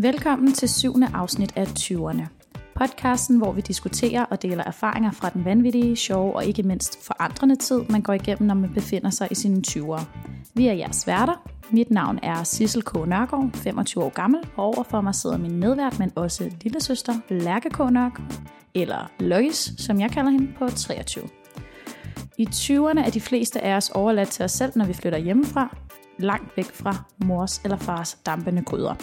Velkommen til syvende afsnit af 20'erne. Podcasten, hvor vi diskuterer og deler erfaringer fra den vanvittige, sjove og ikke mindst forandrende tid, man går igennem, når man befinder sig i sine 20'ere. Vi er jeres værter. Mit navn er Sissel K. Nørgaard, 25 år gammel, og overfor mig sidder min medvært, men også lille søster Lærke K. Nørgaard, eller Lois, som jeg kalder hende, på 23. I 20'erne er de fleste af os overladt til os selv, når vi flytter hjemmefra, langt væk fra mors eller fars dampende gryder.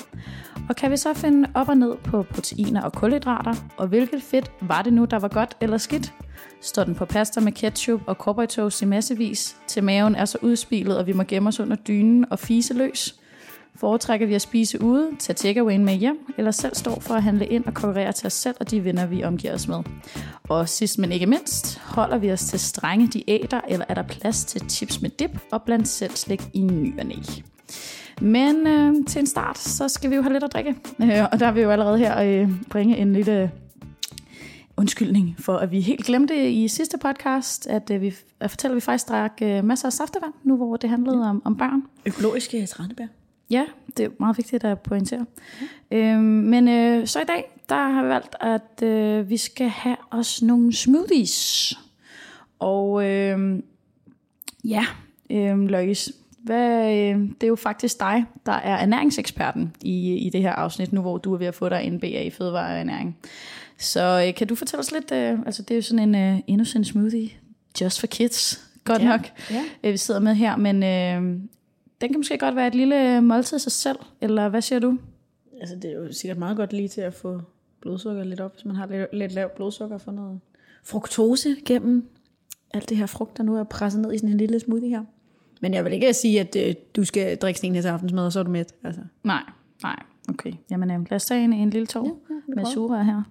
Og kan vi så finde op og ned på proteiner og kulhydrater, og hvilket fedt var det nu, der var godt eller skidt? Står den på pasta med ketchup og cowboy toast i massevis, til maven er så udspilet, og vi må gemme os under dynen og fise løs? Foretrækker vi at spise ude, tage takeaway med hjem, eller selv stå for at handle ind og konkurrere til os selv og de venner, vi omgiver os med? Og sidst men ikke mindst, holder vi os til strenge diæter, eller er der plads til chips med dip og blandt selv slik i ny og næ? Men øh, til en start, så skal vi jo have lidt at drikke. Øh, og der vil vi jo allerede her øh, bringe en lille undskyldning for, at vi helt glemte i sidste podcast, at, øh, vi, at fortælle, at vi faktisk drak øh, masser af saftevand, nu hvor det handlede om, om børn. Økologiske tranebær. Ja, det er meget vigtigt at pointere. Mm. Øhm, men øh, så i dag, der har vi valgt, at øh, vi skal have os nogle smoothies. Og øh, ja, øh, Løgis, hvad, øh, det er jo faktisk dig, der er ernæringseksperten i, i det her afsnit, nu hvor du er ved at få dig en BA i fødevare og ernæring. Så øh, kan du fortælle os lidt, øh, altså det er jo sådan en uh, innocent smoothie, just for kids, godt ja, nok, ja. Øh, vi sidder med her, men øh, den kan måske godt være et lille måltid sig selv, eller hvad siger du? Altså det er jo sikkert meget godt lige til at få blodsukker lidt op, hvis man har lidt, lidt lavt blodsukker for noget fruktose gennem alt det her frugt, der nu er presset ned i sådan en lille smoothie her. Men jeg vil ikke sige, at øh, du skal drikke sådan en her til aftensmad, og så er du mæt. Altså. Nej, nej, okay. Jamen øh, lad os tage en, en lille tår ja, ja, med sugerør her.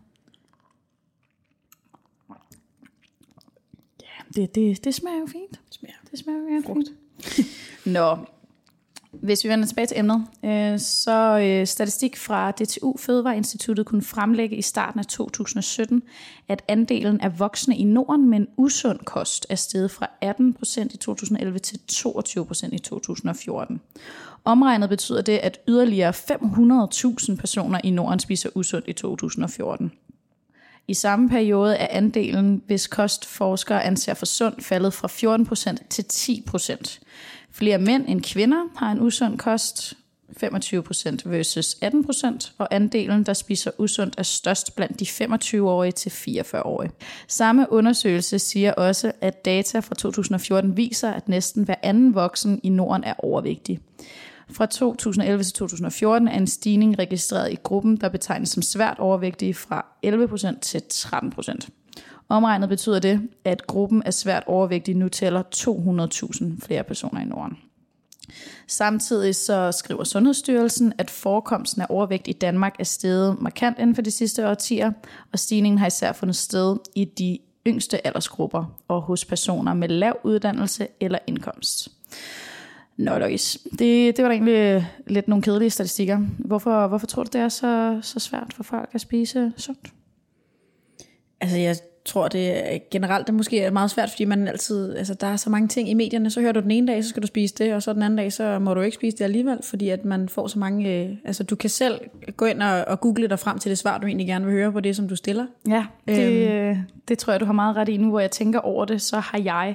Ja, det, det, det smager jo fint. Det smager, det smager jo frugt. fint. Nå, hvis vi vender tilbage til emnet, øh, så øh, statistik fra DTU Fødevareinstituttet kunne fremlægge i starten af 2017, at andelen af voksne i Norden med en usund kost er steget fra 18% i 2011 til 22% i 2014. Omregnet betyder det, at yderligere 500.000 personer i Norden spiser usundt i 2014. I samme periode er andelen, hvis kostforskere anser for sund, faldet fra 14% til 10%. Flere mænd end kvinder har en usund kost, 25% versus 18%, og andelen, der spiser usundt, er størst blandt de 25-årige til 44-årige. Samme undersøgelse siger også, at data fra 2014 viser, at næsten hver anden voksen i Norden er overvægtig. Fra 2011 til 2014 er en stigning registreret i gruppen, der betegnes som svært overvægtige fra 11% til 13%. Omregnet betyder det, at gruppen af svært overvægtige nu tæller 200.000 flere personer i Norden. Samtidig så skriver Sundhedsstyrelsen, at forekomsten af overvægt i Danmark er steget markant inden for de sidste årtier, og stigningen har især fundet sted i de yngste aldersgrupper og hos personer med lav uddannelse eller indkomst. Nå, Louise, Det, det var da egentlig lidt nogle kedelige statistikker. Hvorfor, hvorfor tror du, det er så, så svært for folk at spise sundt? Altså, jeg tror, det er generelt det måske er meget svært, fordi man altid, altså, der er så mange ting i medierne, så hører du den ene dag, så skal du spise det, og så den anden dag, så må du ikke spise det alligevel, fordi at man får så mange, øh, altså du kan selv gå ind og, og google dig frem til det svar, du egentlig gerne vil høre på det, som du stiller. Ja, det, øhm. det tror jeg, du har meget ret i. Nu hvor jeg tænker over det, så har jeg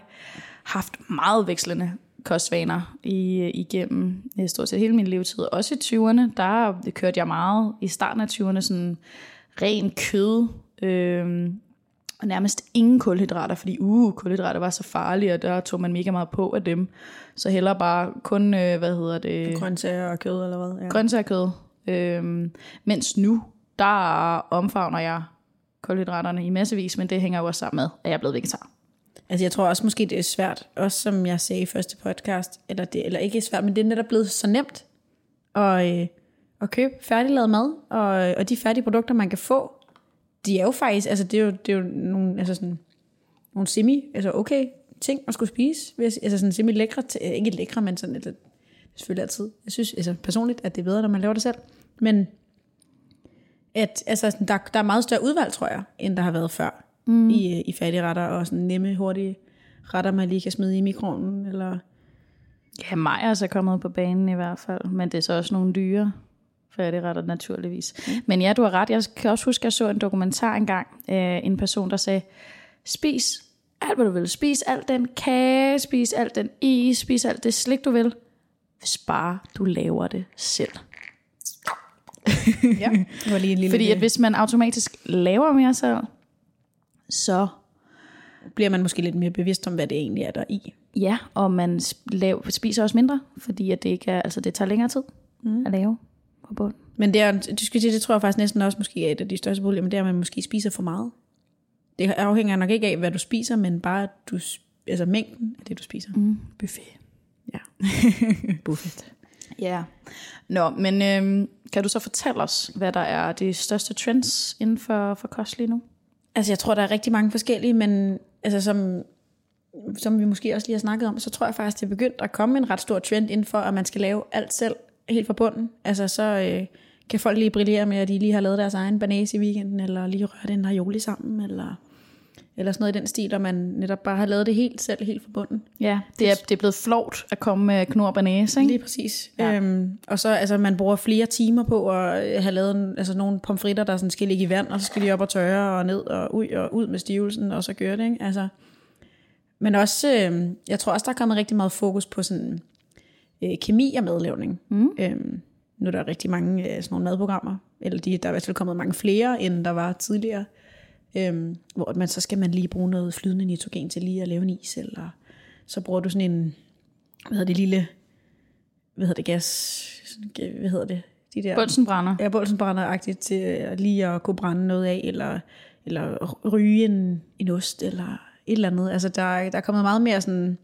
haft meget vekslende kostvaner i, igennem stort set hele min levetid. Også i 20'erne, der kørte jeg meget i starten af 20'erne sådan ren kød, øh, og nærmest ingen kulhydrater, fordi uh, kulhydrater var så farlige, og der tog man mega meget på af dem. Så heller bare kun, øh, hvad hedder det? Grøntsager og kød, eller hvad? Ja. Grøntsager og kød. Øh, mens nu, der omfavner jeg kulhydraterne i massevis, men det hænger jo også sammen med, at jeg er blevet vegetar. Altså jeg tror også måske, det er svært, også som jeg sagde i første podcast, eller, det, eller ikke svært, men det er netop blevet så nemt at, øh, at købe færdiglavet mad, og, og de færdige produkter, man kan få, de er jo faktisk, altså det er jo, det er jo nogle, altså sådan, nogle semi, altså okay ting at skulle spise, altså sådan semi lækre, ikke lækre, men sådan, altså, selvfølgelig altid, jeg synes altså personligt, at det er bedre, når man laver det selv, men at, altså, der, der er meget større udvalg, tror jeg, end der har været før mm. i, i færdigretter, og sådan nemme, hurtige retter, man lige kan smide i mikronen, eller... Ja, Maja er så kommet på banen i hvert fald, men det er så også nogle dyre. Færdigretter naturligvis. Mm. Men ja, du har ret. Jeg kan også huske, at jeg så en dokumentar engang. Øh, en person, der sagde, spis alt, hvad du vil. Spis alt den kage, spis alt den is, spis alt det slik, du vil. Hvis bare du laver det selv. ja, det var lige en lille Fordi at hvis man automatisk laver mere selv, så bliver man måske lidt mere bevidst om, hvad det egentlig er, der er i. Ja, og man lav, spiser også mindre, fordi at det, ikke er, altså det tager længere tid mm. at lave på bund. Men det, er, du skal sige, det tror jeg faktisk næsten også måske er et af de største problemer, det er, at man måske spiser for meget. Det afhænger nok ikke af, hvad du spiser, men bare du, altså mængden af det, du spiser. Mm, buffet. Ja. Buffet. Ja. Nå, men øhm, kan du så fortælle os, hvad der er de største trends inden for, for kost lige nu? Altså, jeg tror, der er rigtig mange forskellige, men altså, som, som vi måske også lige har snakket om, så tror jeg faktisk, det er begyndt at komme en ret stor trend inden for, at man skal lave alt selv, helt fra bunden. Altså, så øh, kan folk lige brillere med, at de lige har lavet deres egen banase i weekenden, eller lige rørt en aioli sammen, eller eller sådan noget i den stil, og man netop bare har lavet det helt selv, helt fra bunden. Ja, det er, det er blevet flot at komme med knor og banæse, ikke? Lige præcis. Ja. Øhm, og så, altså, man bruger flere timer på at have lavet en, altså, nogle pomfritter, der sådan skal ligge i vand, og så skal de op og tørre, og ned og ud, og ud med stivelsen, og så gør det, ikke? Altså, men også, øh, jeg tror også, der er kommet rigtig meget fokus på sådan øh, kemi og madlavning. Mm. Øhm, nu er der rigtig mange øh, sådan nogle madprogrammer, eller de, der er i hvert fald kommet mange flere, end der var tidligere. Øhm, hvor man, så skal man lige bruge noget flydende nitrogen til lige at lave en is, eller så bruger du sådan en, hvad hedder det, lille, hvad hedder det, gas, hvad hedder det, de der... Bolsenbrænder. Ja, bolsenbrænder-agtigt til lige at kunne brænde noget af, eller, eller ryge en, en ost, eller et eller andet. Altså, der, der er kommet meget mere sådan,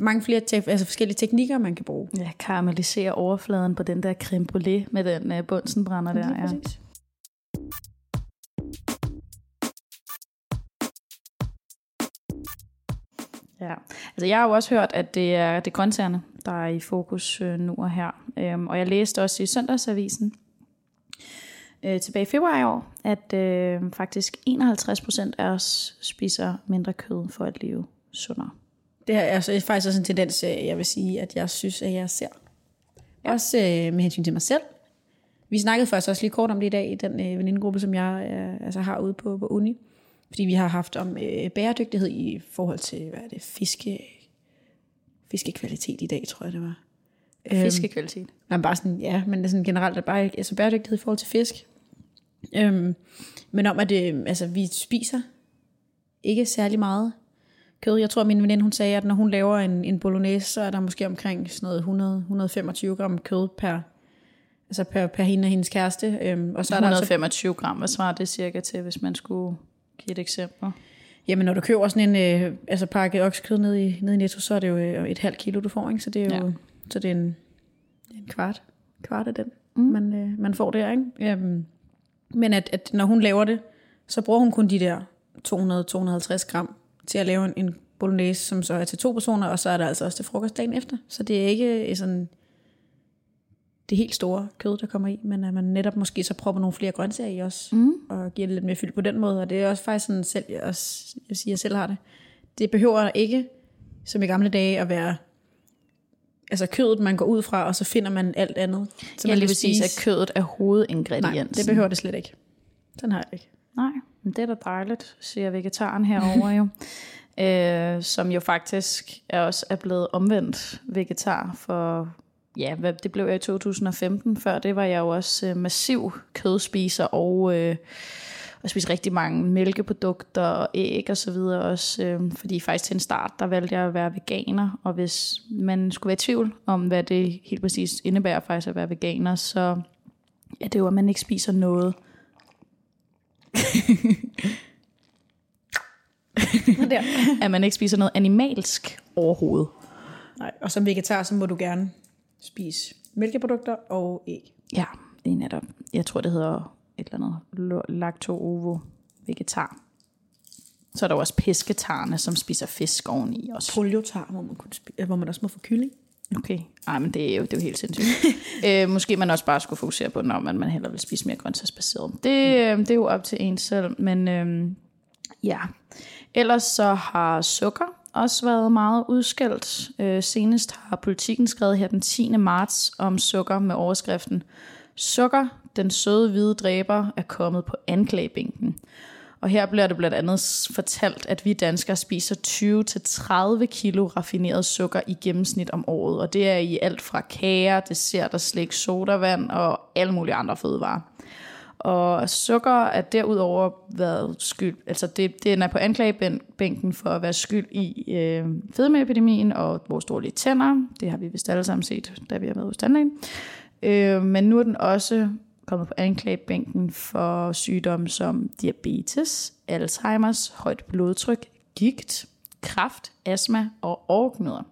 mange flere te- altså forskellige teknikker, man kan bruge. Ja, karamellisere overfladen på den der creme brûlée med den uh, bunsenbrænder der. Ja, præcis. Ja, altså jeg har jo også hørt, at det er, det er grøntsagerne, der er i fokus øh, nu og her. Øhm, og jeg læste også i Søndagsavisen øh, tilbage i februar i år, at øh, faktisk 51% af os spiser mindre kød for at leve sundere. Det er altså faktisk også en tendens, øh, jeg vil sige, at jeg synes, at jeg ser. Ja. Også øh, med hensyn til mig selv. Vi snakkede faktisk også lige kort om det i dag i den øh, venindegruppe, som jeg øh, altså har ude på, på uni. Fordi vi har haft om øh, bæredygtighed i forhold til, hvad er det, fiske, fiskekvalitet i dag, tror jeg det var. Fiskekvalitet? Øhm, men bare sådan, ja, men er sådan generelt bare altså bæredygtighed i forhold til fisk. Øhm, men om, at øh, altså, vi spiser ikke særlig meget kød. Jeg tror, min veninde hun sagde, at når hun laver en, en bolognese, så er der måske omkring sådan noget 100-125 gram kød per, altså per, per hende og hendes kæreste. Øhm, og så er 125 der altså, gram, hvad svarer det cirka til, hvis man skulle Giv et eksempel. Jamen, når du køber sådan en øh, altså pakke oksekød ned i, ned i Netto, så er det jo øh, et halvt kilo, du får, ikke? Så det er jo ja. så det er en, en kvart, kvart af den, mm. man, øh, man får der, ikke? Um, men at, at når hun laver det, så bruger hun kun de der 200-250 gram til at lave en, en bolognese, som så er til to personer, og så er der altså også til frokost dagen efter. Så det er ikke sådan det helt store kød, der kommer i, men at man netop måske så propper nogle flere grøntsager i også, mm. og giver det lidt mere fyld på den måde, og det er også faktisk sådan, selv, jeg, også, jeg siger, jeg selv har det. Det behøver ikke, som i gamle dage, at være altså kødet, man går ud fra, og så finder man alt andet. Så ja, lige præcis, at kødet er hovedingrediensen. Nej, det behøver det slet ikke. Den har jeg ikke. Nej, det er da dejligt, siger vegetaren herover jo. øh, som jo faktisk er også er blevet omvendt vegetar for ja, hvad, det blev jeg i 2015. Før det var jeg jo også øh, massiv kødspiser og, øh, og spiste rigtig mange mælkeprodukter og æg og så videre også. Øh, fordi faktisk til en start, der valgte jeg at være veganer. Og hvis man skulle være i tvivl om, hvad det helt præcis indebærer faktisk at være veganer, så ja, det er jo, at man ikke spiser noget. Der. at man ikke spiser noget animalsk overhovedet. Nej, og som vegetar, så må du gerne spise mælkeprodukter og æg. Ja, det er netop. Jeg tror, det hedder et eller andet lacto-ovo vegetar. Så er der også pesketarne, som spiser fisk oveni også. Poliotar, hvor man, kunne spise, hvor man også må få kylling. Okay, Ej, men det er jo, det er jo helt sindssygt. øh, måske man også bare skulle fokusere på, når man, man hellere vil spise mere grøntsagsbaseret. Det, øh, det er jo op til en selv, men øh, ja. Ellers så har sukker også været meget udskældt. Øh, senest har politikken skrevet her den 10. marts om sukker med overskriften Sukker, den søde hvide dræber, er kommet på anklagebænken. Og her bliver det blandt andet fortalt, at vi danskere spiser 20-30 kilo raffineret sukker i gennemsnit om året. Og det er i alt fra kager, dessert og slik, sodavand og alle mulige andre fødevarer. Og sukker er derudover været skyld, altså det, det er på anklagebænken for at være skyld i øh, fedmeepidemien og vores dårlige tænder. Det har vi vist alle sammen set, da vi har været hos tandlægen. Øh, men nu er den også kommet på anklagebænken for sygdomme som diabetes, Alzheimer's, højt blodtryk, gigt, kræft, astma og overknuder.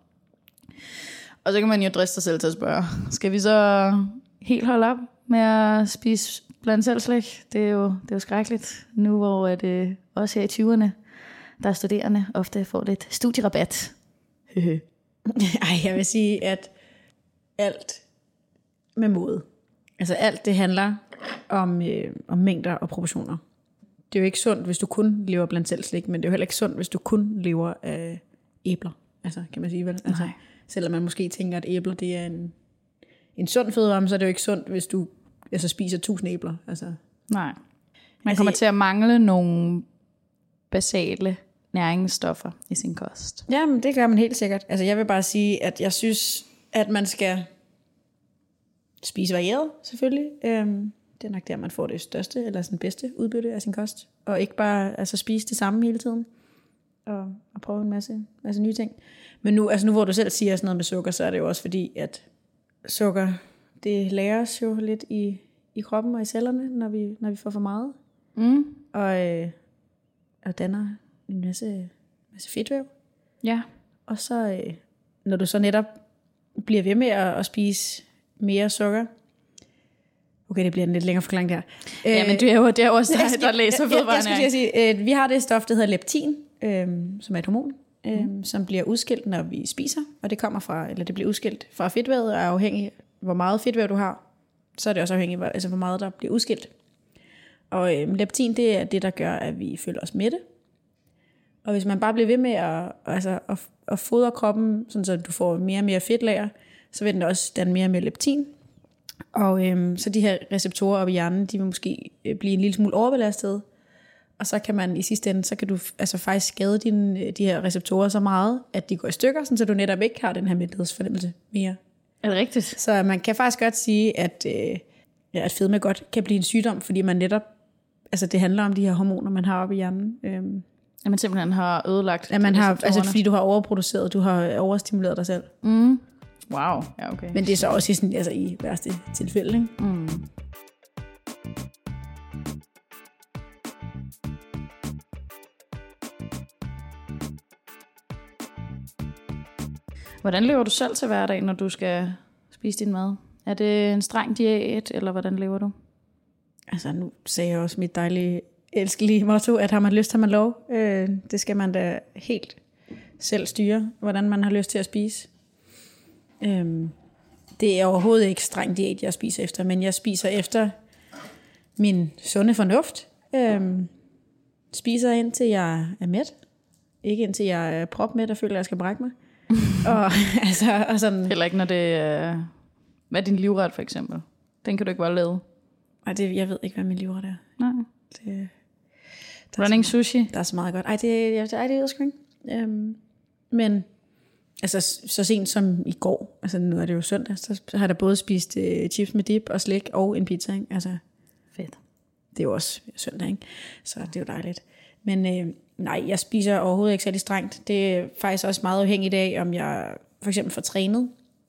Og så kan man jo driste sig selv til at spørge, skal vi så helt holde op med at spise blandt selv slik? Det er jo, det er jo skrækkeligt, nu hvor det øh, også her i 20'erne, der er studerende, ofte får lidt studierabat. Ej, jeg vil sige, at alt med måde. Altså alt det handler om, øh, om mængder og proportioner. Det er jo ikke sundt, hvis du kun lever blandt selv slik, men det er jo heller ikke sundt, hvis du kun lever af æbler. Altså, kan man sige vel? Altså, Nej. selvom man måske tænker, at æbler det er en, en sund fødevare, så er det jo ikke sundt, hvis du altså, spiser tusind æbler. Altså, Nej. Man Altså, kommer til at mangle nogle basale næringsstoffer i sin kost. Ja, men det gør man helt sikkert. Altså, jeg vil bare sige, at jeg synes, at man skal spise varieret, selvfølgelig. Øhm, det er nok der, man får det største, eller sådan bedste udbytte af sin kost. Og ikke bare altså, spise det samme hele tiden. Og, og prøve en masse, masse nye ting. Men nu, altså nu, hvor du selv siger sådan noget med sukker, så er det jo også fordi, at sukker, det læres jo lidt i, i kroppen og i cellerne, når vi, når vi får for meget. Mm. Og, øh, og danner en masse, masse fedtvæv. Ja. Og så, øh, når du så netop bliver ved med at, at spise mere sukker, okay, det bliver en lidt længere forklaring der. ja, men det er jo, det er jo også dig, der læser jeg, jeg, jeg skulle sige, øh, vi har det stof, der hedder leptin, øh, som er et hormon, øh, mm. som bliver udskilt, når vi spiser, og det kommer fra, eller det bliver udskilt fra fedtvævet, og er afhængig af, hvor meget fedtvæv du har, så er det også afhængigt af, altså, hvor meget der bliver udskilt. Og øh, leptin, det er det, der gør, at vi føler os mætte. Og hvis man bare bliver ved med at, altså, at, at fodre kroppen, sådan så du får mere og mere fedtlager, så vil den også danne mere og mere leptin. Og øhm, så de her receptorer op i hjernen, de vil måske øh, blive en lille smule overbelastet. Og så kan man i sidste ende, så kan du altså faktisk skade dine, øh, de her receptorer så meget, at de går i stykker, sådan så du netop ikke har den her mæthedsfornemmelse mere. Er det rigtigt? Så man kan faktisk godt sige, at, øh, at fedme godt kan blive en sygdom, fordi man netop, altså det handler om de her hormoner, man har op i hjernen. Øhm, At man simpelthen har ødelagt at man har, altså fordi du har overproduceret, du har overstimuleret dig selv. Mm. Wow, ja okay. Men det er så også i, sådan, altså i værste tilfælde, ikke? Mm. Hvordan lever du selv til hverdag, når du skal spise din mad? Er det en streng diæt, eller hvordan lever du? Altså nu sagde jeg også mit dejlige, elskelige motto, at har man lyst, har man lov. Øh, det skal man da helt selv styre, hvordan man har lyst til at spise. Øhm, det er overhovedet ikke streng diæt, jeg spiser efter, men jeg spiser efter min sunde fornuft. Øhm, spiser indtil jeg er mæt. Ikke indtil jeg er propmæt og føler, at jeg skal brække mig. og, altså, og sådan, Heller ikke, når det er... Hvad er din livret, for eksempel? Den kan du ikke bare lave. og det, jeg ved ikke, hvad min livret er. Nej. Det, Running sushi. Der er så meget godt. Ej, det, jeg, ej, det ved jeg sgu ikke. Øhm, men altså, så sent som i går, altså nu er det jo søndag, så har da både spist øh, chips med dip og slik og en pizza. Ikke? Altså, Fedt. det er jo også søndag, ikke? så det er jo dejligt. Men øh, nej, jeg spiser overhovedet ikke særlig strengt. Det er faktisk også meget afhængigt af, om jeg for eksempel får trænet.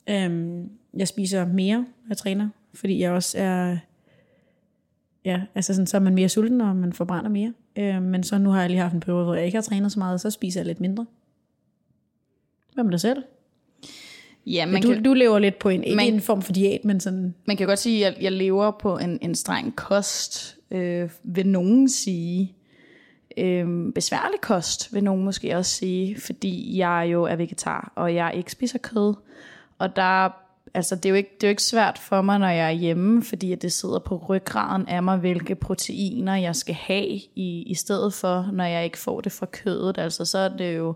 Øhm, jeg spiser mere, når jeg træner, fordi jeg også er... Ja, altså sådan, så er man mere sulten, og man forbrænder mere. Øh, men så nu har jeg lige haft en periode, hvor jeg ikke har trænet så meget, så spiser jeg lidt mindre. Hvad med dig selv? Ja, Men man, du, kan, du lever lidt på en, ikke Man- en form for diæt, men sådan... man kan jo godt sige, at jeg, jeg lever på en, en streng kost, øh, vil nogen sige. Øh, besværlig kost, vil nogen måske også sige, fordi jeg jo er vegetar, og jeg ikke spiser kød. Og der, altså, det, er jo ikke, det er jo ikke svært for mig, når jeg er hjemme, fordi det sidder på ryggraden af mig, hvilke proteiner jeg skal have, i, i stedet for, når jeg ikke får det fra kødet. Altså, så er det jo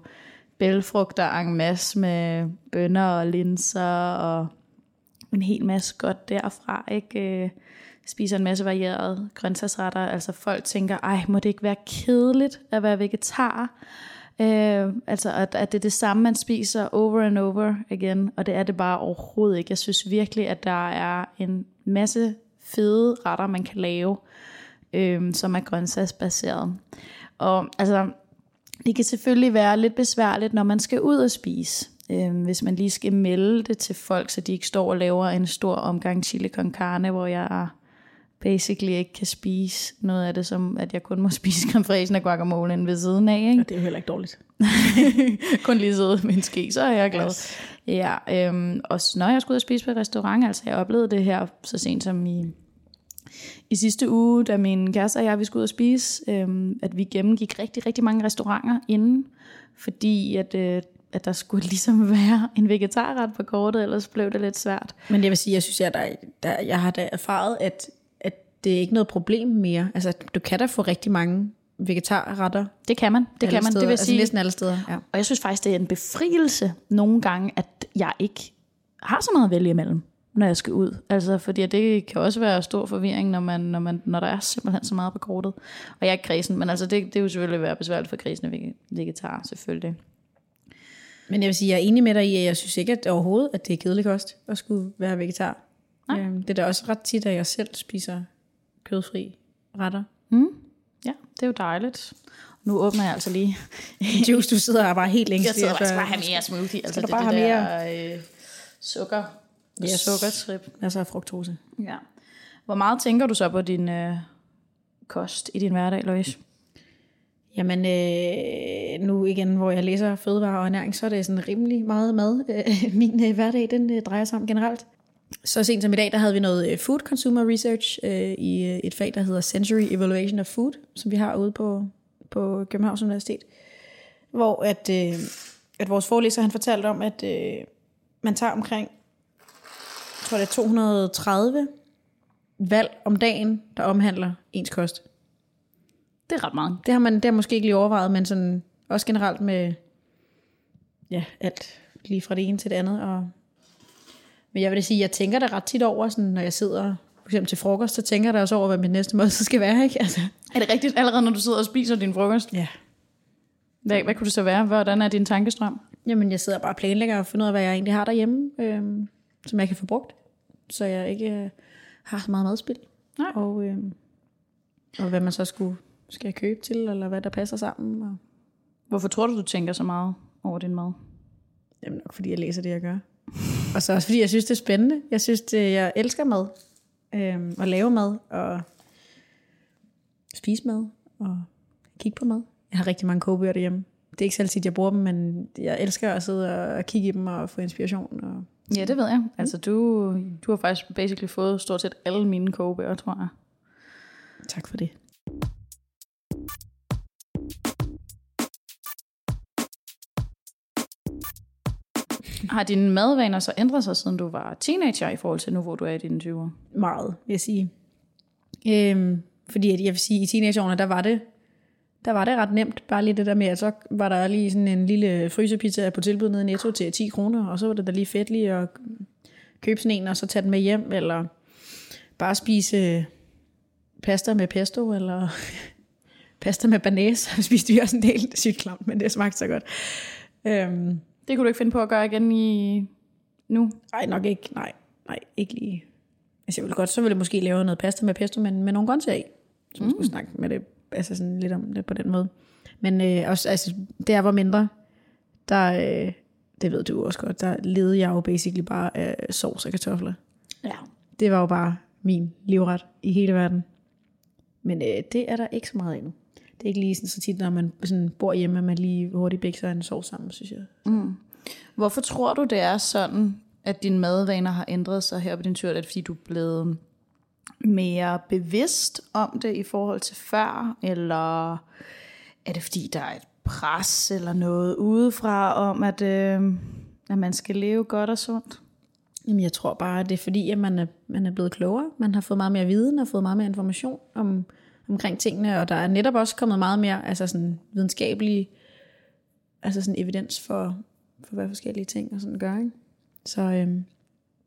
bælfrugter en masse med bønner og linser og en hel masse godt derfra, ikke? Øh, spiser en masse varierede grøntsagsretter. Altså folk tænker, ej, må det ikke være kedeligt at være vegetar? Øh, altså at, at det er det samme, man spiser over and over igen, og det er det bare overhovedet ikke. Jeg synes virkelig, at der er en masse fede retter, man kan lave, øh, som er grøntsagsbaseret. Og altså, det kan selvfølgelig være lidt besværligt, når man skal ud og spise. Øh, hvis man lige skal melde det til folk, så de ikke står og laver en stor omgang chili con carne, hvor jeg basically ikke kan spise noget af det, som at jeg kun må spise fraiche og guacamole ved siden af. Ikke? Og det er jo heller ikke dårligt. kun lige sidde med en ske, så er jeg glad. Yes. Ja, øhm, og når jeg skulle ud og spise på restaurant, altså jeg oplevede det her så sent som i, i sidste uge, da min kæreste og jeg vi skulle ud og spise, øhm, at vi gennemgik rigtig, rigtig mange restauranter inden, fordi at, øh, at der skulle ligesom være en vegetarret på kortet, ellers blev det lidt svært. Men jeg vil sige, jeg synes, jeg, der, der, jeg har da erfaret, at det er ikke noget problem mere. Altså, du kan da få rigtig mange vegetarretter. Det kan man. Det kan man. Steder. Det vil altså, sige. næsten alle steder. Ja. Og jeg synes faktisk, det er en befrielse nogle gange, at jeg ikke har så meget at vælge imellem, når jeg skal ud. Altså, fordi det kan også være stor forvirring, når, man, når, man, når der er simpelthen så meget på kortet. Og jeg er ikke kredsen, men altså, det, det er jo selvfølgelig være besværligt for kredsende vegetar, selvfølgelig. Men jeg vil sige, jeg er enig med dig i, at jeg synes ikke at overhovedet, at det er kedelig kost at skulle være vegetar. Nej. Øhm, det er da også ret tit, at jeg selv spiser kødfri retter. Mm. Ja, det er jo dejligt. Nu åbner jeg altså lige. Juice, du sidder bare helt længe. Jeg sidder bare, skal bare have mere smoothie. Altså, skal det, bare det have der, mere? Øh, sukker. Yes. Sukkertrip. Altså af fruktose. Ja. Hvor meget tænker du så på din øh, kost i din hverdag, Louise? Jamen, øh, nu igen, hvor jeg læser fødevare og ernæring, så er det sådan rimelig meget mad. Øh, min øh, hverdag, den øh, drejer sig om generelt. Så sent som i dag, der havde vi noget øh, food consumer research øh, i øh, et fag, der hedder Sensory Evaluation of Food, som vi har ude på, på Københavns Universitet. Hvor at, øh, at vores forelæser han fortalte om, at øh, man tager omkring tror det er 230 valg om dagen, der omhandler ens kost. Det er ret meget. Det har man det har måske ikke lige overvejet, men sådan, også generelt med ja, alt lige fra det ene til det andet, og men jeg vil sige, jeg tænker det ret tit over, sådan, når jeg sidder for eksempel til frokost, så tænker jeg også over, hvad min næste måltid skal være. Ikke? Altså. Er det rigtigt, allerede når du sidder og spiser din frokost? Ja. Hvad, hvad kunne det så være? Hvordan er din tankestrøm? Jamen, jeg sidder bare og planlægger og finder ud af, hvad jeg egentlig har derhjemme, øhm, som jeg kan få brugt, så jeg ikke øh, har så meget madspil. Nej. Og, øhm, og hvad man så skulle, skal jeg købe til, eller hvad der passer sammen. Og... Hvorfor tror du, du tænker så meget over din mad? Jamen nok fordi jeg læser det, jeg gør. Og så også fordi jeg synes, det er spændende. Jeg synes, det, jeg elsker mad. Øhm, at lave mad, og spise mad, og kigge på mad. Jeg har rigtig mange kogebøger derhjemme. Det er ikke selv tit, jeg bruger dem, men jeg elsker at sidde og kigge i dem og få inspiration. Og... Ja, det ved jeg. Altså, du, du har faktisk basically fået stort set alle mine kogebøger, tror jeg. Tak for det. Har dine madvaner så ændret sig, siden du var teenager, i forhold til nu, hvor du er i dine 20'er? Meget, vil jeg sige. Øhm, fordi at jeg vil sige, i teenageårene, der var det der var det ret nemt. Bare lige det der med, at så var der lige sådan en lille frysepizza på tilbud nede i Netto til 10 kroner, og så var det da lige fedt lige at købe sådan en, og så tage den med hjem, eller bare spise pasta med pesto, eller pasta med banæs. Spiste vi også en del sygt klamt, men det smagte så godt. Øhm, Det kunne du ikke finde på at gøre igen i nu? Nej, nok ikke. Nej, nej, ikke lige. Altså, jeg ville godt, så ville jeg måske lave noget pasta med pesto, men med nogle grøntsager i. Så mm. skulle snakke med det, altså sådan lidt om det på den måde. Men øh, også, altså, det jeg var mindre, der, øh, det ved du også godt, der levede jeg jo basically bare af sovs og kartofler. Ja. Det var jo bare min livret i hele verden. Men øh, det er der ikke så meget endnu. Det er ikke lige sådan, så tit, når man sådan bor hjemme, at man lige hurtigt bækser en sovs sammen, synes jeg. Mm. Hvorfor tror du, det er sådan, at dine madvaner har ændret sig her på din tur? Er det fordi, du er blevet mere bevidst om det i forhold til før? Eller er det fordi, der er et pres eller noget udefra om, at, øh, at man skal leve godt og sundt? Jamen, jeg tror bare, at det er fordi, at man er, man er blevet klogere. Man har fået meget mere viden og fået meget mere information om, omkring tingene, og der er netop også kommet meget mere altså sådan videnskabelig altså sådan evidens for, for hvad forskellige ting og sådan gør. Ikke? Så, øhm,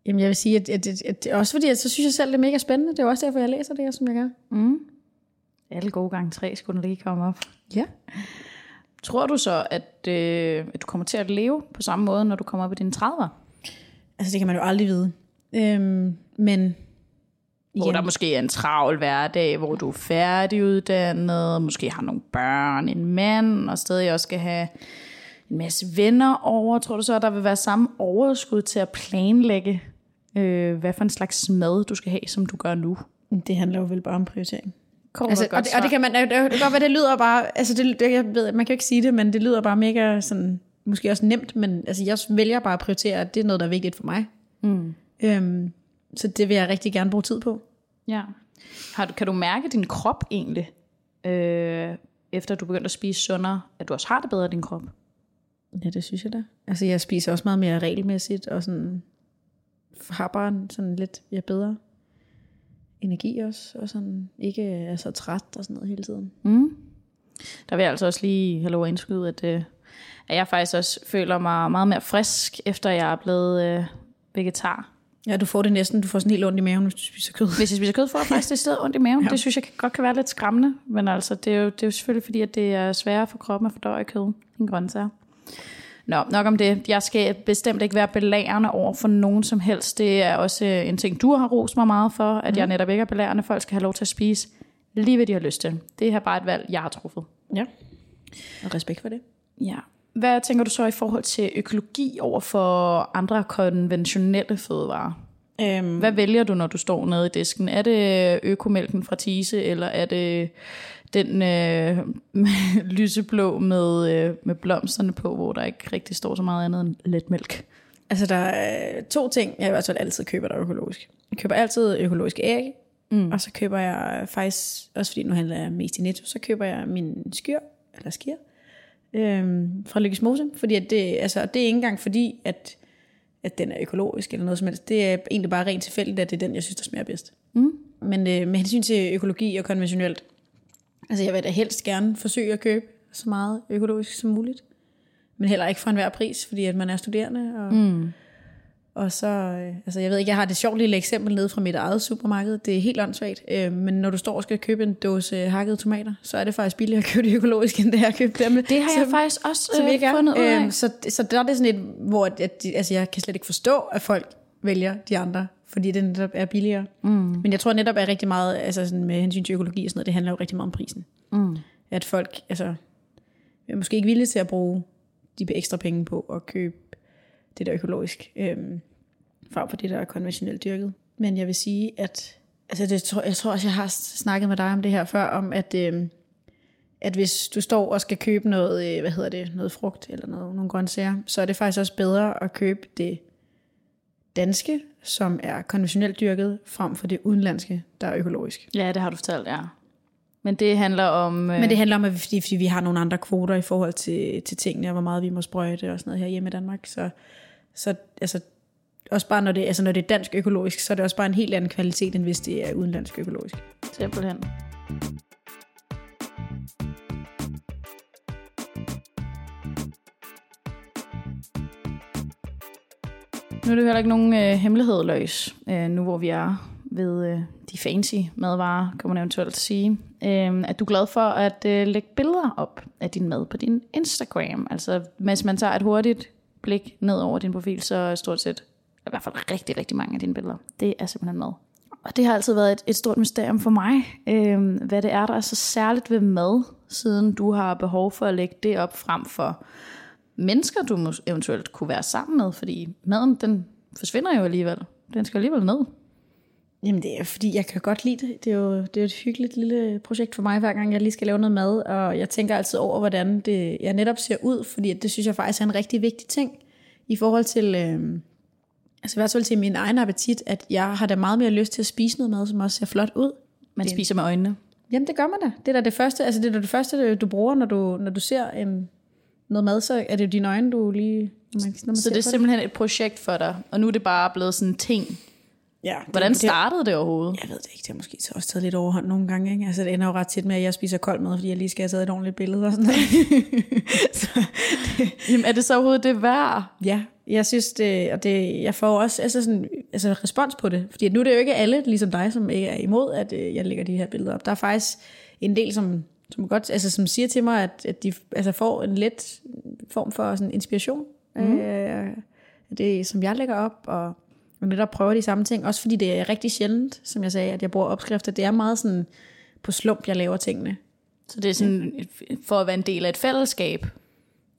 Jamen jeg vil sige, at, at, at, at også fordi, at så synes jeg selv, det er mega spændende. Det er også derfor, jeg læser det, som jeg gør. Mm. Alle gode gange tre skulle lige komme op. Ja. Tror du så, at, øh, at du kommer til at leve på samme måde, når du kommer op i dine 30'er? Altså det kan man jo aldrig vide. Øhm, men Hvor der måske er en travl hverdag, hvor du er færdiguddannet, måske har nogle børn, en mand, og stadig også skal have en masse venner over. Tror du så, at der vil være samme overskud til at planlægge, øh, hvad for en slags mad, du skal have, som du gør nu? det handler jo vel bare om prioritering. Kommer Altså, og, det, og det kan man, det, det kan godt være, det lyder bare, altså det, det, jeg ved, man kan jo ikke sige det, men det lyder bare mega sådan, måske også nemt, men altså jeg vælger bare at prioritere, at det er noget, der er vigtigt for mig. Mm. Øhm, så det vil jeg rigtig gerne bruge tid på. Ja. Har du, kan du mærke din krop egentlig, øh, efter du begyndte at spise sundere, at du også har det bedre i din krop? Ja, det synes jeg da. Altså jeg spiser også meget mere regelmæssigt, og sådan har bare en sådan lidt ja, bedre energi også, og sådan ikke er så træt og sådan noget hele tiden. Mm. Der vil jeg altså også lige have lov at indskyde, at, øh, at jeg faktisk også føler mig meget mere frisk, efter jeg er blevet øh, vegetar. Ja, du får det næsten, du får sådan helt ondt i maven, hvis du spiser kød. Hvis jeg spiser kød, får jeg faktisk det sted ondt i maven. Ja. Det synes jeg godt kan være lidt skræmmende, men altså, det er, jo, det er jo selvfølgelig fordi, at det er sværere for kroppen at fordøje kød end grøntsager. Nå, nok om det. Jeg skal bestemt ikke være belærende over for nogen som helst. Det er også øh, en ting, du har rost mig meget for, at mm. jeg netop ikke er belærende. Folk skal have lov til at spise lige hvad de har lyst til. Det er bare et valg, jeg har truffet. Ja. Og respekt for det. Ja. Hvad tænker du så i forhold til økologi over for andre konventionelle fødevarer? Øhm, Hvad vælger du, når du står nede i disken? Er det økomælken fra Tise, eller er det den øh, lyseblå med, øh, med blomsterne på, hvor der ikke rigtig står så meget andet end let mælk? Altså, der er to ting, jeg i hvert fald altid køber, der er økologisk. Jeg køber altid økologiske æg, mm. og så køber jeg faktisk, også fordi nu handler jeg mest i Netto, så køber jeg min skyr, eller skir, øhm, fra Lykkes Mose, fordi at det, altså, det er ikke engang fordi, at, at den er økologisk eller noget som helst. Det er egentlig bare rent tilfældigt, at det er den, jeg synes, der smager bedst. Mm. Men øh, med hensyn til økologi og konventionelt, altså jeg vil da helst gerne forsøge at købe så meget økologisk som muligt. Men heller ikke for enhver pris, fordi at man er studerende. Og, Mm. og så, øh, altså jeg ved ikke, jeg har det sjovt lille eksempel nede fra mit eget supermarked. Det er helt åndssvagt. Øh, men når du står og skal købe en dåse hakkede tomater, så er det faktisk billigere at købe det økologisk, end det er at købe dem. Det har jeg som- faktisk også som øh, fundet ud af. Øhm, så, så der er det sådan et, hvor at, at de, altså jeg kan slet ikke forstå, at folk vælger de andre, fordi det netop er billigere. Mm. Men jeg tror netop er rigtig meget, altså sådan med hensyn til økologi og sådan noget, det handler jo rigtig meget om prisen. Mm. At folk altså, er måske ikke villige til at bruge de ekstra penge på at købe det der økologisk, øhm, frem for det der er konventionelt dyrket. Men jeg vil sige, at altså det, tror, jeg tror også, jeg har snakket med dig om det her før, om at, øhm, at hvis du står og skal købe noget, øh, hvad hedder det, noget frugt eller noget, nogle grøntsager, så er det faktisk også bedre at købe det danske, som er konventionelt dyrket, frem for det udenlandske, der er økologisk. Ja, det har du fortalt, ja. Men det handler om... Øh, Men det handler om, at vi, fordi, fordi vi har nogle andre kvoter i forhold til, til tingene, og hvor meget vi må sprøjte og sådan noget her hjemme i Danmark. Så, så altså, også bare når det, altså når det er dansk økologisk, så er det også bare en helt anden kvalitet, end hvis det er udenlandsk økologisk. Simpelthen. Nu er det jo heller ikke nogen øh, hemmelighed løs, øh, nu hvor vi er ved øh, de fancy madvarer, kan man eventuelt sige. Øh, at du er glad for at øh, lægge billeder op af din mad på din Instagram. Altså, hvis man tager et hurtigt blik ned over din profil, så er stort set, i hvert fald rigtig, rigtig mange af dine billeder. Det er simpelthen mad. Og det har altid været et, et stort mysterium for mig, øh, hvad det er, der er så særligt ved mad, siden du har behov for at lægge det op frem for mennesker, du eventuelt kunne være sammen med, fordi maden, den forsvinder jo alligevel. Den skal alligevel ned. Jamen det er fordi, jeg kan godt lide det. Det er jo det er et hyggeligt lille projekt for mig, hver gang jeg lige skal lave noget mad. Og jeg tænker altid over, hvordan det jeg netop ser ud, fordi det synes jeg faktisk er en rigtig vigtig ting i forhold til, øh, altså i hvert fald til min egen appetit, at jeg har da meget mere lyst til at spise noget mad, som også ser flot ud. Man spiser med øjnene. Jamen det gør man da. Det er da det første, altså det er da det første, du bruger, når du, når du ser øhm, noget mad, så er det jo dine øjne, du lige... Når man, når man Så det er simpelthen et projekt for dig, og nu er det bare blevet sådan en ting. Ja, Hvordan det, startede det overhovedet? Jeg ved det ikke, det har måske så også taget lidt overhånd nogle gange. Ikke? Altså, det ender jo ret tit med, at jeg spiser kold mad, fordi jeg lige skal have taget et ordentligt billede og sådan noget. så, Jamen, er det så overhovedet det værd? ja, Jeg synes, det, og det, jeg får også altså sådan, altså respons på det. Fordi nu er det jo ikke alle, ligesom dig, som ikke er imod, at øh, jeg lægger de her billeder op. Der er faktisk en del, som, som, godt, altså, som siger til mig, at, at de altså, får en let form for sådan inspiration. Mm. Øh, det, som jeg lægger op, og, og netop prøver de samme ting. Også fordi det er rigtig sjældent, som jeg sagde, at jeg bruger opskrifter. Det er meget sådan på slump, jeg laver tingene. Så det er sådan for at være en del af et fællesskab.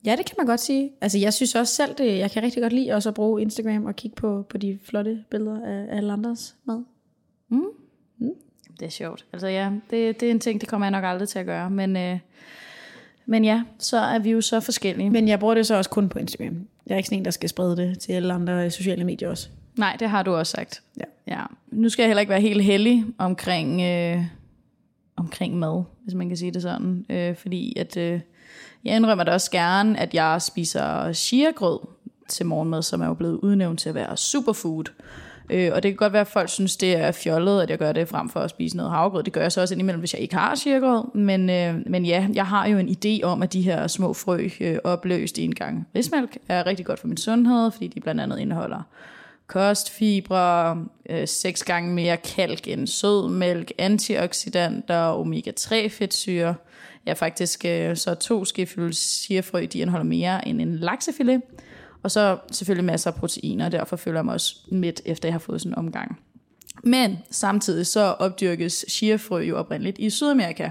Ja, det kan man godt sige. Altså, jeg synes også selv, det, jeg kan rigtig godt lide også at bruge Instagram og kigge på, på de flotte billeder af, af alle andres mad. Det er sjovt. Altså ja, det, det er en ting, det kommer jeg nok aldrig til at gøre. Men, øh, men ja, så er vi jo så forskellige. Men jeg bruger det så også kun på Instagram. Jeg er ikke sådan en, der skal sprede det til alle andre sociale medier også. Nej, det har du også sagt. Ja. ja. Nu skal jeg heller ikke være helt heldig omkring, øh, omkring mad, hvis man kan sige det sådan. Øh, fordi at, øh, jeg indrømmer da også gerne, at jeg spiser chiagrød til morgenmad, som er jo blevet udnævnt til at være superfood. Øh, og det kan godt være, at folk synes, det er fjollet, at jeg gør det frem for at spise noget havregrød. Det gør jeg så også indimellem, hvis jeg ikke har chiagrød. Men, øh, men ja, jeg har jo en idé om, at de her små frø øh, opløst i en gang rismælk er rigtig godt for min sundhed, fordi de blandt andet indeholder kostfibre, øh, seks gange mere kalk end sødmælk, antioxidanter, omega-3 fedtsyre. Ja, faktisk øh, så to skefulde chiafrø, de indeholder mere end en laksefilet. Og så selvfølgelig masser af proteiner, og derfor føler jeg mig også midt, efter jeg har fået sådan en omgang. Men samtidig så opdyrkes chiafrø jo oprindeligt i Sydamerika.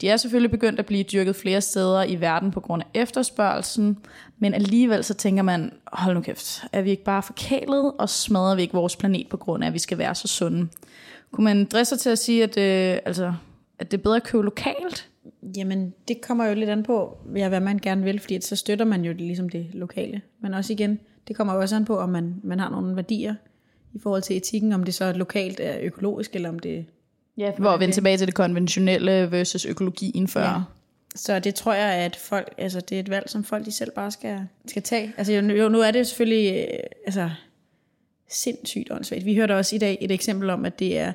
De er selvfølgelig begyndt at blive dyrket flere steder i verden på grund af efterspørgelsen, men alligevel så tænker man, hold nu kæft, er vi ikke bare forkælet, og smadrer vi ikke vores planet på grund af, at vi skal være så sunde? Kunne man dresse sig til at sige, at, øh, altså, at det er bedre at købe lokalt? Jamen, det kommer jo lidt an på, hvad man gerne vil, fordi så støtter man jo det, ligesom det lokale. Men også igen, det kommer jo også an på, om man, man har nogle værdier i forhold til etikken, om det så lokalt er økologisk, eller om det... Ja, hvor at vende tilbage til det konventionelle versus økologien før. Ja. Så det tror jeg, at folk, altså det er et valg, som folk de selv bare skal, skal tage. Altså jo, nu er det selvfølgelig øh, altså, sindssygt åndssvagt. Vi hørte også i dag et eksempel om, at det er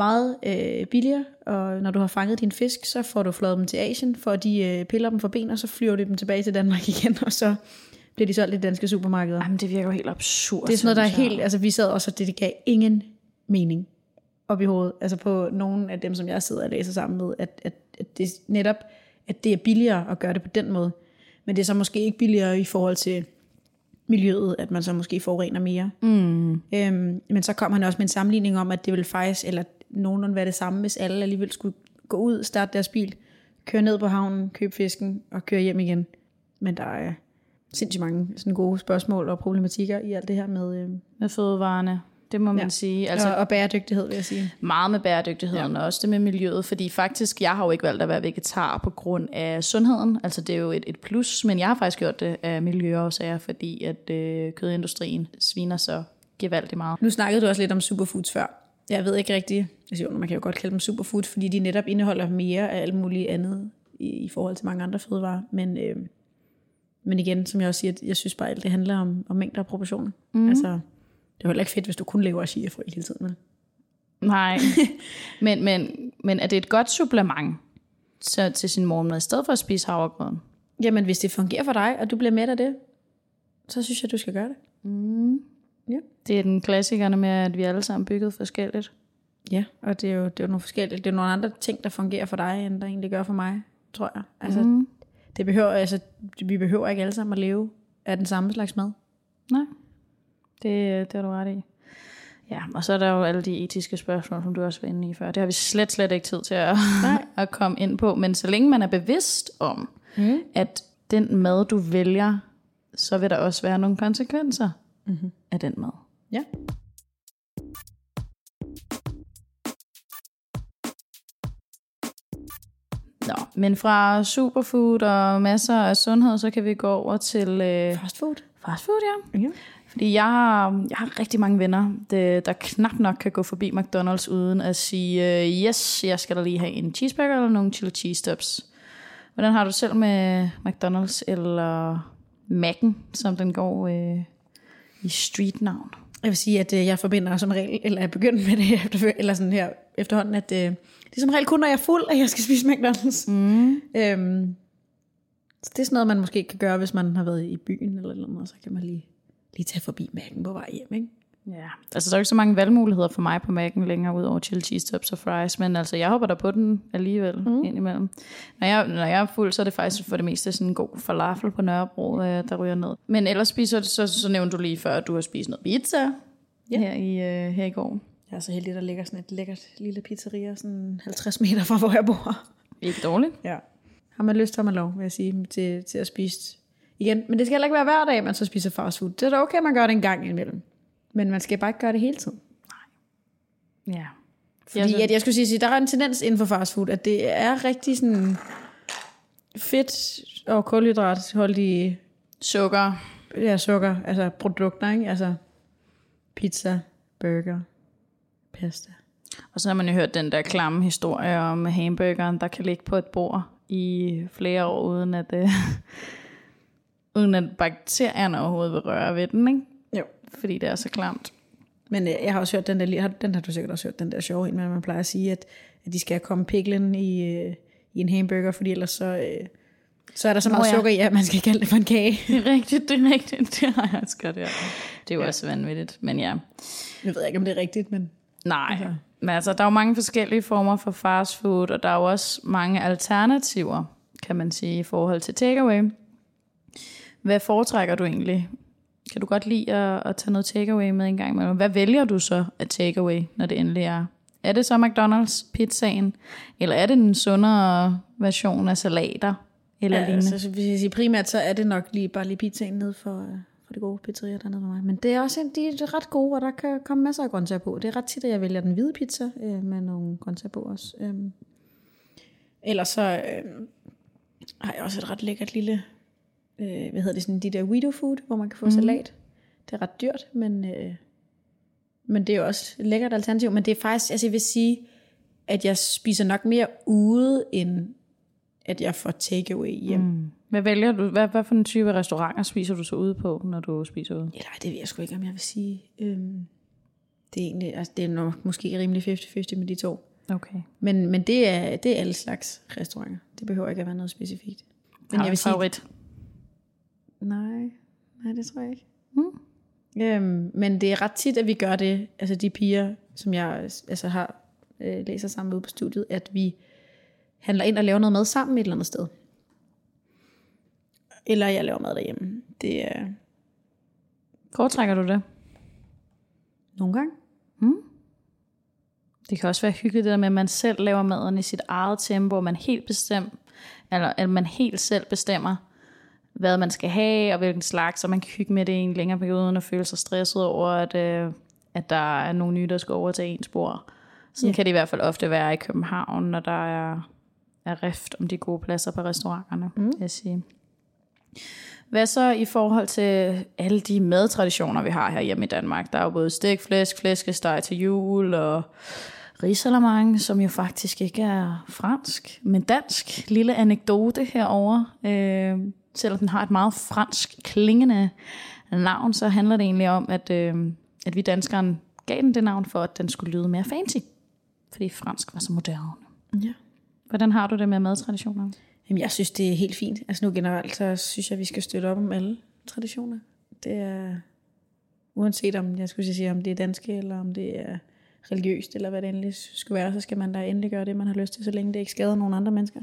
meget øh, billigere, og når du har fanget din fisk, så får du flået dem til Asien, for de øh, piller dem for ben, og så flyver de dem tilbage til Danmark igen, og så bliver de solgt i danske supermarkeder. Jamen, det virker jo helt absurd. Det er sådan noget, der er helt, altså vi sad også, og det, det gav ingen mening op i hovedet, altså på nogle af dem, som jeg sidder og læser sammen med, at, at, at det netop, at det er billigere at gøre det på den måde, men det er så måske ikke billigere i forhold til miljøet, at man så måske forurener mere. Mm. Øhm, men så kom han også med en sammenligning om, at det ville faktisk, eller nogenlunde være det samme, hvis alle alligevel skulle gå ud, starte deres bil, køre ned på havnen, købe fisken og køre hjem igen. Men der er sindssygt mange sådan gode spørgsmål og problematikker i alt det her med, øh, Med fødevarene, det må man Ja. sige. altså, og, og bæredygtighed, vil jeg sige. meget med bæredygtigheden, ja. og også det med miljøet, fordi faktisk, jeg har jo ikke valgt at være vegetar på grund af sundheden. Altså det er jo et, et plus, men jeg har faktisk gjort det af miljøårsager, fordi at øh, kødindustrien sviner så gevaldigt meget. Nu snakkede du også lidt om superfoods før. Jeg ved ikke rigtigt, altså jo, man kan jo godt kalde dem superfoods, fordi de netop indeholder mere af alt muligt andet i, i forhold til mange andre fødevarer. Men, øh, men igen, som jeg også siger, jeg synes bare, at det handler om, om mængder og proportioner. Mm. Altså, det er jo heller ikke fedt, hvis du kun lever af chiafrø hele tiden. Vel? Nej, men, men, men er det et godt supplement så, til sin morgenmad, i stedet for at spise havregrød? Jamen, hvis det fungerer for dig, og du bliver med af det, så synes jeg, du skal gøre det. Det er den klassikerne med, at vi alle sammen bygget forskelligt. Ja, og det er jo, det er jo nogle forskellige, det er nogle andre ting, der fungerer for dig, end der egentlig gør for mig, tror jeg. Altså, mm. det behøver, altså, vi behøver ikke alle sammen at leve af den samme slags mad. Nej, det, det har du ret i. Ja, og så er der jo alle de etiske spørgsmål, som du også var inde i før. Det har vi slet, slet ikke tid til at, at komme ind på. Men så længe man er bevidst om, mm. at den mad, du vælger, så vil der også være nogle konsekvenser mm-hmm. af den mad. Ja. Nå, men fra superfood og masser af sundhed, så kan vi gå over til øh, Fast food. fast food, ja. Ja. Fordi jeg har, jeg har rigtig mange venner, det, der knap nok kan gå forbi McDonald's uden at sige, øh, yes, jeg skal da lige have en cheeseburger eller nogle chili cheese tops. Hvordan har du selv med McDonald's eller Mac'en, som den går øh, i streetnavn? Jeg vil sige, at øh, jeg forbinder som regel, eller jeg begyndt med det efter, eller sådan her efterhånden, at øh, det er som regel kun, når jeg er fuld, at jeg skal spise McDonald's. Mm. Øhm, så det er sådan noget, man måske kan gøre, hvis man har været i byen eller noget, så kan man lige, lige tage forbi mærken på vej hjem, ikke? Ja, altså der er jo ikke så mange valgmuligheder for mig på Mac'en længere, ud over chili cheese tops og fries, men altså jeg hopper der på den alligevel mm. indimellem. Når jeg, når jeg er fuld, så er det faktisk for det meste sådan en god falafel på Nørrebro, øh, der ryger ned. Men ellers spiser så, så nævnte du lige før, at du har spist noget pizza ja. her, i, øh, her i går. Jeg er så heldig, der ligger sådan et lækkert lille pizzeria, sådan 50 meter fra, hvor jeg bor. Ikke dårligt. Ja. Har man lyst, har man lov, vil jeg sige, til, til at spise igen. Men det skal heller ikke være hver dag, man så spiser fast food. Det er da okay, man gør det en gang imellem. Men man skal bare ikke gøre det hele tiden. Ja. Fordi at jeg skulle sige, at der er en tendens inden for fast food, at det er rigtig sådan fedt og kulhydratholdige Sukker. ja, sukker, altså produkter, ikke? Altså pizza, burger, pasta. Og så har man jo hørt den der klamme historie om hamburgeren, der kan ligge på et bord i flere år, uden at, øh, uden at bakterierne overhovedet vil røre ved den, ikke? Fordi det er så klamt. Men øh, jeg har også hørt den der, den har du sikkert også hørt, den der sjove en, at man plejer at sige, at, at de skal komme piklen i, øh, i en hamburger, fordi ellers så, øh, så er der så meget ja. sukker i, at man skal kalde det for en kage. Det er rigtigt, det er rigtigt. Det har jeg også godt hørt. Det er jo ja. også vanvittigt, men ja. Jeg ved ikke, om det er rigtigt, men Nej, Altså. altså. men altså, der er jo mange forskellige former for fast food, og der er jo også mange alternativer, kan man sige, i forhold til takeaway. Hvad foretrækker du egentlig? Kan du godt lide at, at tage noget takeaway med en gang imellem? Hvad vælger du så af takeaway, når det endelig er? Er det så McDonald's pizzaen, eller er det den sundere version af salater, eller ja, lignende? altså, hvis jeg siger primært, så er det nok lige, bare lige pizzaen ned for, øh, for det gode pizzeria dernede for mig. Men det er også en, de er ret gode, og der kan komme masser af grøntsager på. Det er ret tit, at jeg vælger den hvide pizza øh, med nogle grøntsager på også. Øhm. Ellers så øh, har jeg også et ret lækkert lille, øh, hvad hedder det, sådan de der Wido food, hvor man kan få mm. salat. Det er ret dyrt, men, øh, men det er jo også et lækkert alternativ. Men det er faktisk, altså jeg vil sige, at jeg spiser nok mere ude, end at jeg får takeaway hjem. Mm. Hvad vælger du? Hvad, hvad for en type restauranter spiser du så ude på, når du spiser ude? Eller det ved jeg sgu ikke, om jeg vil sige. Øhm, det er egentlig, altså det er nok måske rimelig 50-50 med de to. Okay. Men, men det, er, det er alle slags restauranter. Det behøver ikke at være noget specifikt. Men Har jeg vil en sige, favorit? Nej, nej, det tror jeg ikke. Hmm? Øhm, men det er ret tit, at vi gør det, altså de piger, som jeg altså har øh, læser sammen med ude på studiet, at vi handler ind og laver noget mad sammen et eller andet sted. Eller jeg laver mad derhjemme. Det er Foretrækker du det? nogle gange. Det kan også være hyggeligt det der med, at man selv laver maden i sit eget tempo, og man helt bestem, eller at man helt selv bestemmer, hvad man skal have, og hvilken slags, så man kan hygge med det i en længere periode, uden at føle sig stresset over, at, øh, at der er nogle nye, der skal over til ens bord. Sådan ja. kan det i hvert fald ofte være i København, når der er, er rift om de gode pladser på restauranterne, mm. vil jeg sige. Hvad så i forhold til alle de madtraditioner, vi har her hjemme i Danmark? Der er jo både stik, flæsk, flæskesteg til jul og risalamande, som jo faktisk ikke er fransk, men dansk. Lille anekdote herover. Øh, selvom den har et meget fransk klingende navn, så handler det egentlig om, at, øh, at vi danskere gav den det navn for, at den skulle lyde mere fancy. Fordi fransk var så moderne. Ja. Hvordan har du det med madtraditioner? Jamen, jeg synes, det er helt fint. Altså nu generelt, så synes jeg, vi skal støtte op om alle traditioner. Det er, uanset om, jeg skulle sige, om det er danske, eller om det er religiøst, eller hvad det endelig skulle være, så skal man da endelig gøre det, man har lyst til, så længe det ikke skader nogen andre mennesker.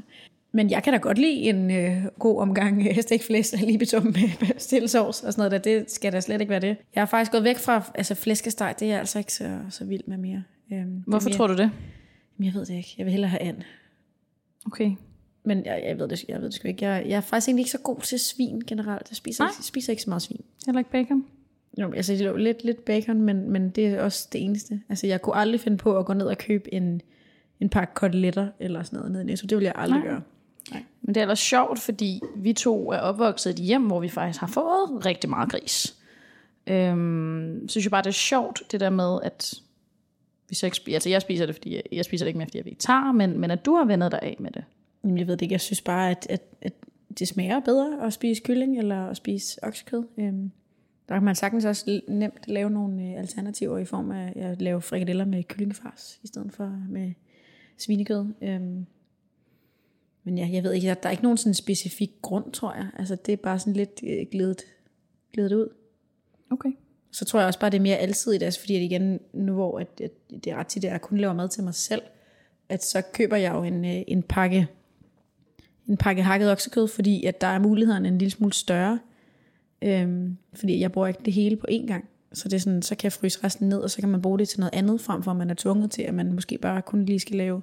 Men jeg kan da godt lide en øh, god omgang øh, stikflæs og libetum med stillesovs og sådan noget der. Det skal da slet ikke være det. Jeg har faktisk gået væk fra altså flæskesteg, det er jeg altså ikke så, så vild med mere. Øhm, Hvorfor mere, tror du det? Jamen, jeg ved det ikke. Jeg vil hellere have and. Okay. Men jeg, jeg, ved det, jeg ved det sgu ikke. Jeg, jeg er faktisk egentlig ikke så god til svin generelt. Jeg spiser, Nej. ikke, spiser ikke så meget svin. Heller ikke bacon? Jo, altså det er lidt, lidt bacon, men, men det er også det eneste. Altså jeg kunne aldrig finde på at gå ned og købe en, en pakke koteletter eller sådan noget ned i Netto. Det vil jeg aldrig Nej. gøre. Men det er ellers sjovt, fordi vi to er opvokset i et hjem, hvor vi faktisk har fået rigtig meget gris. Øhm, synes jeg bare, det er sjovt, det der med, at vi så ikke spiser, altså jeg spiser det, fordi jeg, jeg spiser det ikke mere, fordi jeg er vegetar, men, men at du har vendet dig af med det. Jamen, jeg ved det ikke. Jeg synes bare, at, at, at det smager bedre at spise kylling eller at spise oksekød. Øhm, der kan man sagtens også nemt lave nogle øh, alternativer i form af at lave frikadeller med kyllingefars i stedet for øh, med svinekød. Øhm, men ja, jeg ved ikke, der der er ikke nogen sådan specifik grund, tror jeg. Altså, det er bare sådan lidt øh, glidet, glidet ud. Okay. Så tror jeg også bare, det er mere alsidigt, altså fordi at igen, nu hvor at, at det er ret tit, at jeg kun laver mad til mig selv, at så køber jeg jo en, øh, en pakke en pakke hakket oksekød, fordi at der er mulighederne en lille smule større. Øhm, fordi jeg bruger ikke det hele på én gang. Så det er sådan, så kan jeg fryse resten ned, og så kan man bruge det til noget andet, frem for at man er tvunget til, at man måske bare kun lige skal lave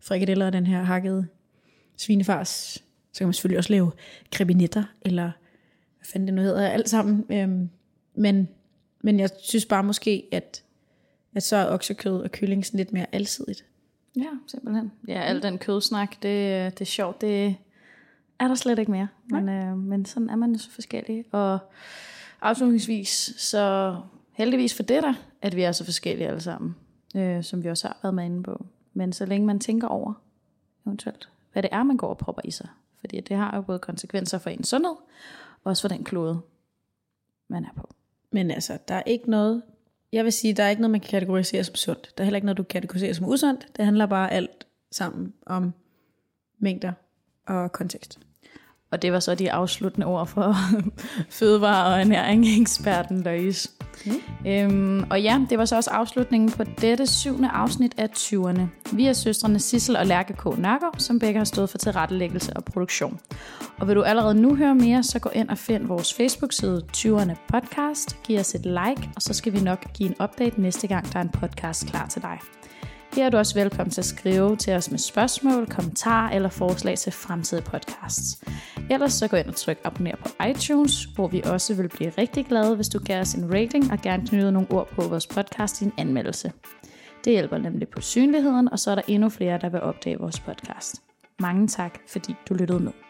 frikadeller af den her hakkede svinefars. Så kan man selvfølgelig også lave krebinetter, eller hvad fanden det nu hedder, alt sammen. Øhm, men, men jeg synes bare måske, at, at så er oksekød og kylling sådan lidt mere alsidigt. Ja, simpelthen. Ja, al den kødsnak, det, det er sjovt. Det er der slet ikke mere. Men, øh, men sådan er man jo så forskellige. Og afslutningsvis, så heldigvis for det der, at vi er så forskellige alle sammen. Øh, som vi også har været med inde på. Men så længe man tænker over, eventuelt, hvad det er, man går og propper i sig. Fordi det har jo både konsekvenser for ens sundhed, og også for den klode, man er på. Men altså, der er ikke noget, jeg vil sige, der er ikke noget, man kan kategorisere som sundt. Der er heller ikke noget, du kan kategorisere som usundt. Det handler bare alt sammen om mængder og kontekst. Og det var så de afsluttende ord for fødevare- og ernæring-eksperten Løjs. Mm. Øhm, og ja, det var så også afslutningen på dette syvende afsnit af 20'erne. Vi er søstrene Sissel og Lærke K. Nørgaard, som begge har stået for tilrettelæggelse og produktion. Og vil du allerede nu høre mere, så gå ind og find vores Facebook-side 20'erne podcast, giv os et like, og så skal vi nok give en update næste gang, der er en podcast klar til dig. Her er du også velkommen til at skrive til os med spørgsmål, kommentarer eller forslag til fremtidige podcasts. Ellers så gå ind og tryk abonner på iTunes, hvor vi også vil blive rigtig glade, hvis du giver os en rating og gerne knyder nogle ord på vores podcast i en anmeldelse. Det hjælper nemlig på synligheden, og så er der endnu flere, der vil opdage vores podcast. Mange tak, fordi du lyttede med.